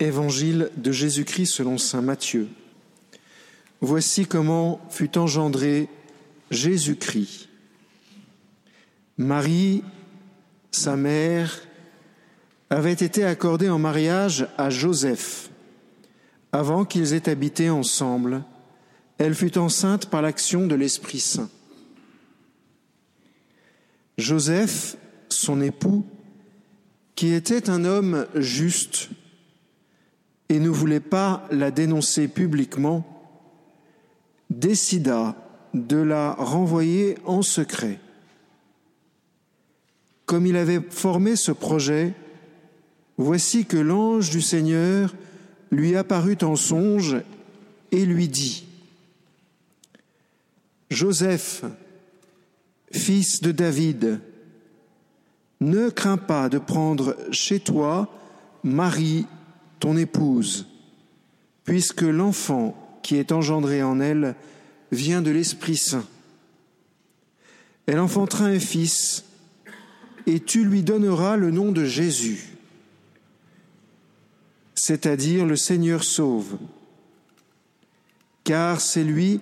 Évangile de Jésus-Christ selon Saint Matthieu. Voici comment fut engendré Jésus-Christ. Marie, sa mère, avait été accordée en mariage à Joseph. Avant qu'ils aient habité ensemble, elle fut enceinte par l'action de l'Esprit Saint. Joseph, son époux, qui était un homme juste et ne voulait pas la dénoncer publiquement, décida de la renvoyer en secret. Comme il avait formé ce projet, voici que l'ange du Seigneur lui apparut en songe et lui dit, Joseph, fils de David, ne crains pas de prendre chez toi Marie, ton épouse, puisque l'enfant qui est engendré en elle vient de l'Esprit Saint. Elle enfantera un fils, et tu lui donneras le nom de Jésus, c'est-à-dire le Seigneur sauve, car c'est lui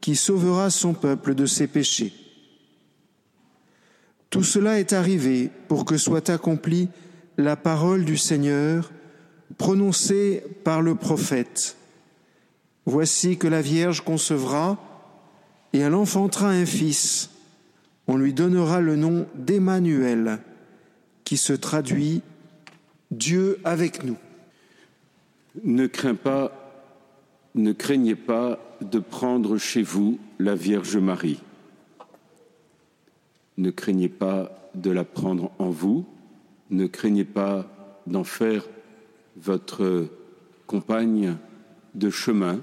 qui sauvera son peuple de ses péchés. Tout cela est arrivé pour que soit accomplie la parole du Seigneur prononcée par le prophète. Voici que la Vierge concevra et elle enfantera un fils. On lui donnera le nom d'Emmanuel, qui se traduit Dieu avec nous. Ne ne craignez pas de prendre chez vous la Vierge Marie ne craignez pas de la prendre en vous, ne craignez pas d'en faire votre compagne de chemin,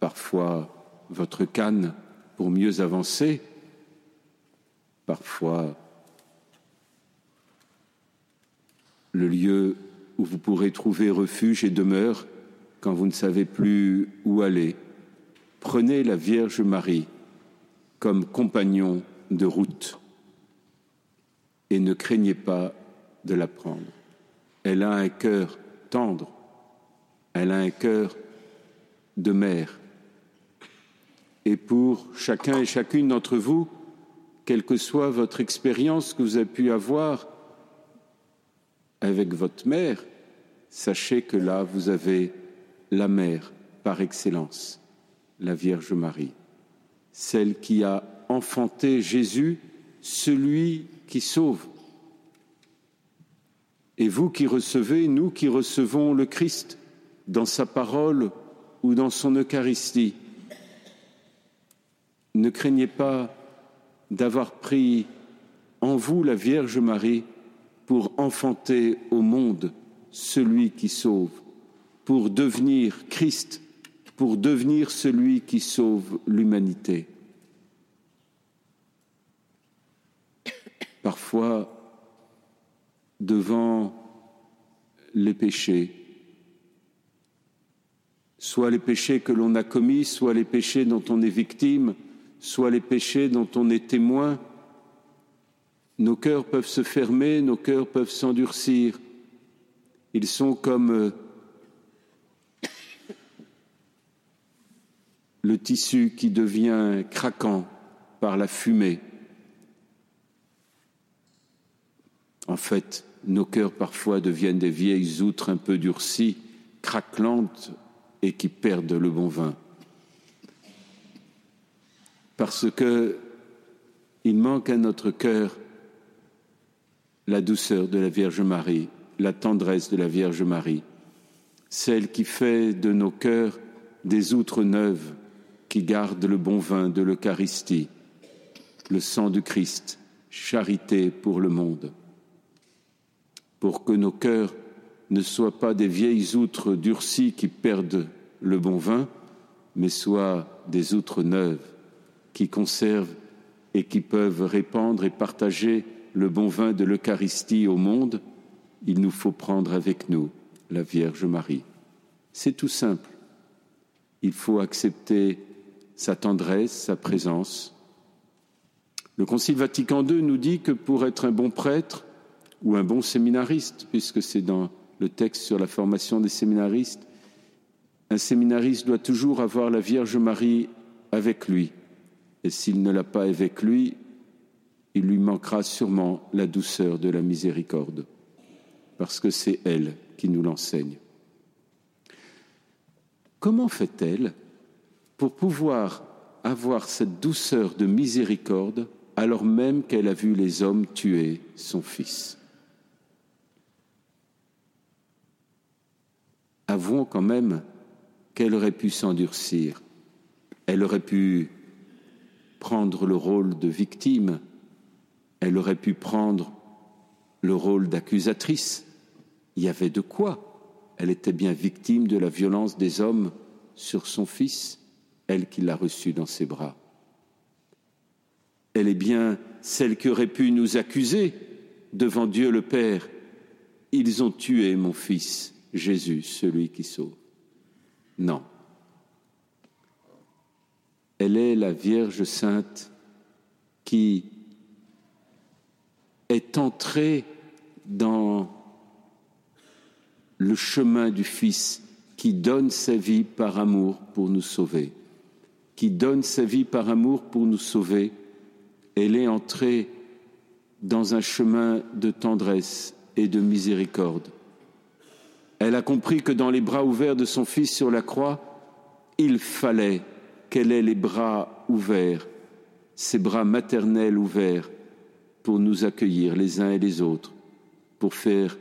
parfois votre canne pour mieux avancer, parfois le lieu où vous pourrez trouver refuge et demeure quand vous ne savez plus où aller. Prenez la Vierge Marie comme compagnon de route et ne craignez pas de la prendre. Elle a un cœur tendre, elle a un cœur de mère. Et pour chacun et chacune d'entre vous, quelle que soit votre expérience que vous avez pu avoir avec votre mère, sachez que là, vous avez la mère par excellence, la Vierge Marie celle qui a enfanté Jésus, celui qui sauve. Et vous qui recevez, nous qui recevons le Christ dans sa parole ou dans son Eucharistie, ne craignez pas d'avoir pris en vous la Vierge Marie pour enfanter au monde celui qui sauve, pour devenir Christ pour devenir celui qui sauve l'humanité. Parfois, devant les péchés, soit les péchés que l'on a commis, soit les péchés dont on est victime, soit les péchés dont on est témoin, nos cœurs peuvent se fermer, nos cœurs peuvent s'endurcir. Ils sont comme le tissu qui devient craquant par la fumée. En fait, nos cœurs parfois deviennent des vieilles outres un peu durcies, craquelantes et qui perdent le bon vin. Parce que il manque à notre cœur la douceur de la Vierge Marie, la tendresse de la Vierge Marie, celle qui fait de nos cœurs des outres neuves qui garde le bon vin de l'Eucharistie, le sang du Christ, charité pour le monde, pour que nos cœurs ne soient pas des vieilles outres durcies qui perdent le bon vin, mais soient des outres neuves qui conservent et qui peuvent répandre et partager le bon vin de l'Eucharistie au monde, il nous faut prendre avec nous la Vierge Marie. C'est tout simple. Il faut accepter sa tendresse, sa présence. Le Concile Vatican II nous dit que pour être un bon prêtre, ou un bon séminariste, puisque c'est dans le texte sur la formation des séminaristes. Un séminariste doit toujours avoir la Vierge Marie avec lui. Et s'il ne l'a pas avec lui, il lui manquera sûrement la douceur de la miséricorde, parce que c'est elle qui nous l'enseigne. Comment fait-elle pour pouvoir avoir cette douceur de miséricorde alors même qu'elle a vu les hommes tuer son fils? Avouons quand même qu'elle aurait pu s'endurcir, elle aurait pu prendre le rôle de victime, elle aurait pu prendre le rôle d'accusatrice. Il y avait de quoi. Elle était bien victime de la violence des hommes sur son fils, elle qui l'a reçu dans ses bras. Elle est bien celle qui aurait pu nous accuser devant Dieu le Père. Ils ont tué mon fils, Jésus, celui qui sauve. Non. Elle est la Vierge sainte qui est entrée dans le chemin du Fils qui donne sa vie par amour pour nous sauver, qui donne sa vie par amour pour nous sauver, elle est entrée dans un chemin de tendresse et de miséricorde. Elle a compris que dans les bras ouverts de son Fils sur la croix, il fallait qu'elle ait les bras ouverts, ses bras maternels ouverts, pour nous accueillir les uns et les autres, pour faire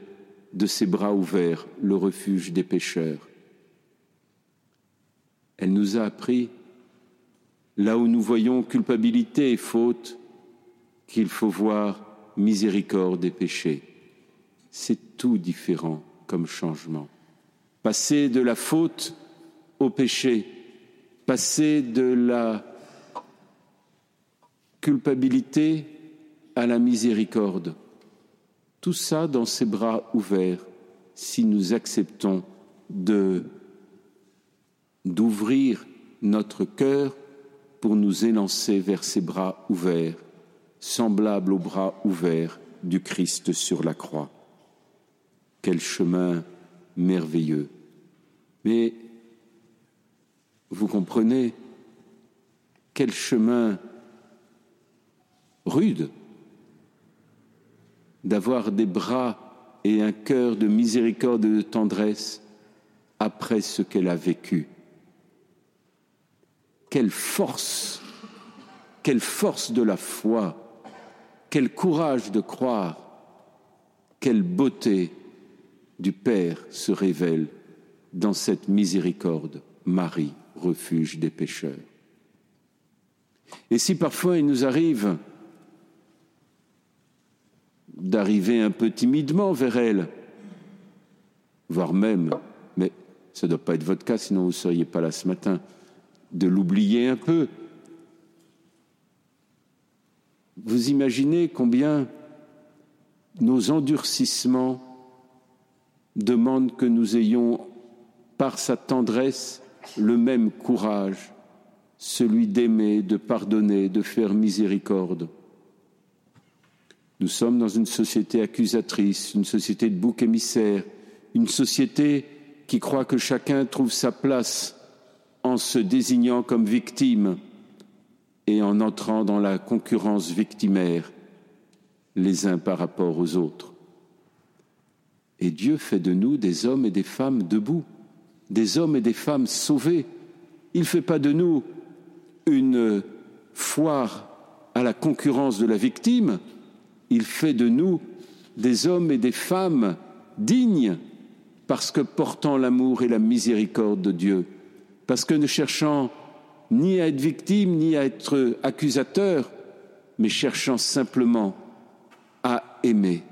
de ses bras ouverts le refuge des pécheurs. Elle nous a appris, là où nous voyons culpabilité et faute, qu'il faut voir miséricorde et péché. C'est tout différent comme changement. Passer de la faute au péché, passer de la culpabilité à la miséricorde. Tout ça dans ses bras ouverts, si nous acceptons de d'ouvrir notre cœur pour nous élancer vers ses bras ouverts, semblables aux bras ouverts du Christ sur la croix. Quel chemin merveilleux. Mais vous comprenez, quel chemin rude d'avoir des bras et un cœur de miséricorde et de tendresse après ce qu'elle a vécu. Quelle force, quelle force de la foi, quel courage de croire, quelle beauté du Père se révèle dans cette miséricorde, Marie, refuge des pécheurs. Et si parfois il nous arrive d'arriver un peu timidement vers elle, voire même, mais ça ne doit pas être votre cas, sinon vous ne seriez pas là ce matin, de l'oublier un peu. Vous imaginez combien nos endurcissements demandent que nous ayons, par sa tendresse, le même courage, celui d'aimer, de pardonner, de faire miséricorde. Nous sommes dans une société accusatrice, une société de boucs émissaires, une société qui croit que chacun trouve sa place en se désignant comme victime et en entrant dans la concurrence victimaire les uns par rapport aux autres. Et Dieu fait de nous des hommes et des femmes debout, des hommes et des femmes sauvés. Il ne fait pas de nous une foire à la concurrence de la victime, il fait de nous des hommes et des femmes dignes parce que portant l'amour et la miséricorde de Dieu, parce que ne cherchant ni à être victime ni à être accusateur, mais cherchant simplement à aimer.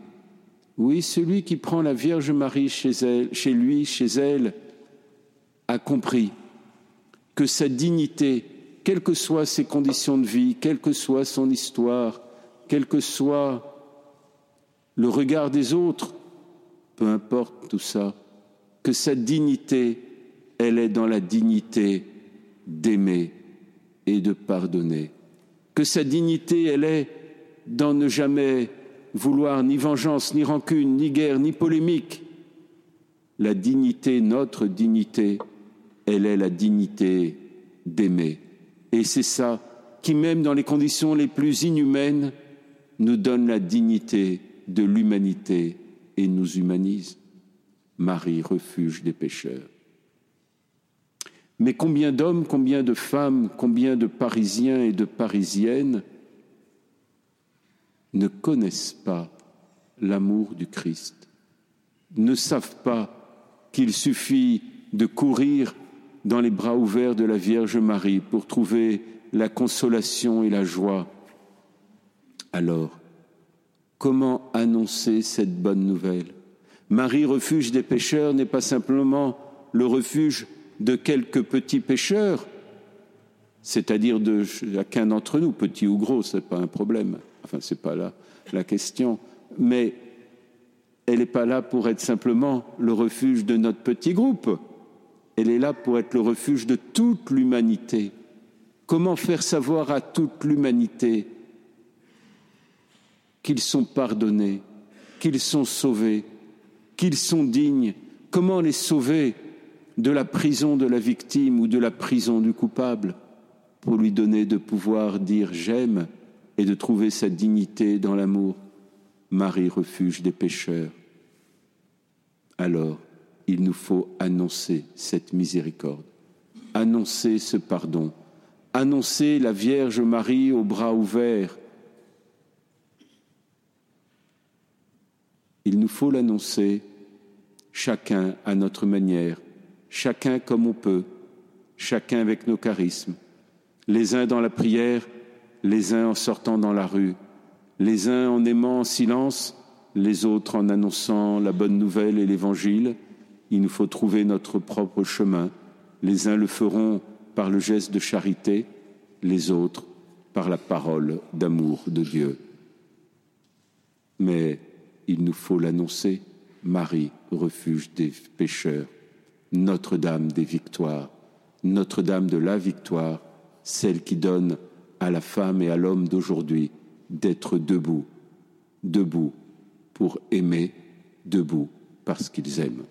Oui, celui qui prend la Vierge Marie chez, lui, chez elle, a compris que sa dignité, quelles que soient ses conditions de vie, quelle que soit son histoire, quel que soit le regard des autres, peu importe tout ça, que sa dignité, elle est dans la dignité d'aimer et de pardonner, que sa dignité, elle est dans ne jamais vouloir ni vengeance, ni rancune, ni guerre, ni polémique. La dignité, notre dignité, elle est la dignité d'aimer. Et c'est ça qui, même dans les conditions les plus inhumaines, nous donne la dignité de l'humanité et nous humanise. Marie, refuge des pécheurs. Mais combien d'hommes, combien de femmes, combien de Parisiens et de Parisiennes ne connaissent pas l'amour du Christ, ne savent pas qu'il suffit de courir dans les bras ouverts de la Vierge Marie pour trouver la consolation et la joie. Alors, comment annoncer cette bonne nouvelle? Marie, refuge des pécheurs, n'est pas simplement le refuge de quelques petits pécheurs, c'est-à-dire de chacun d'entre nous, petit ou gros, ce n'est pas un problème. Enfin, ce n'est pas là la question. Mais elle n'est pas là pour être simplement le refuge de notre petit groupe. Elle est là pour être le refuge de toute l'humanité. Comment faire savoir à toute l'humanité qu'ils sont pardonnés, qu'ils sont sauvés, qu'ils sont dignes? Comment les sauver de la prison de la victime ou de la prison du coupable pour lui donner de pouvoir dire j'aime et de trouver sa dignité dans l'amour Marie, refuge des pécheurs. Alors, il nous faut annoncer cette miséricorde, annoncer ce pardon, annoncer la Vierge Marie aux bras ouverts. Il nous faut l'annoncer, chacun à notre manière, chacun comme on peut, chacun avec nos charismes, les uns dans la prière, les uns en sortant dans la rue, les uns en aimant en silence, les autres en annonçant la bonne nouvelle et l'Évangile, il nous faut trouver notre propre chemin. Les uns le feront par le geste de charité, les autres par la parole d'amour de Dieu. Mais il nous faut l'annoncer, Marie, refuge des pécheurs, Notre-Dame des victoires, Notre-Dame de la victoire, celle qui donne à la femme et à l'homme d'aujourd'hui d'être debout, debout pour aimer, debout parce qu'ils aiment.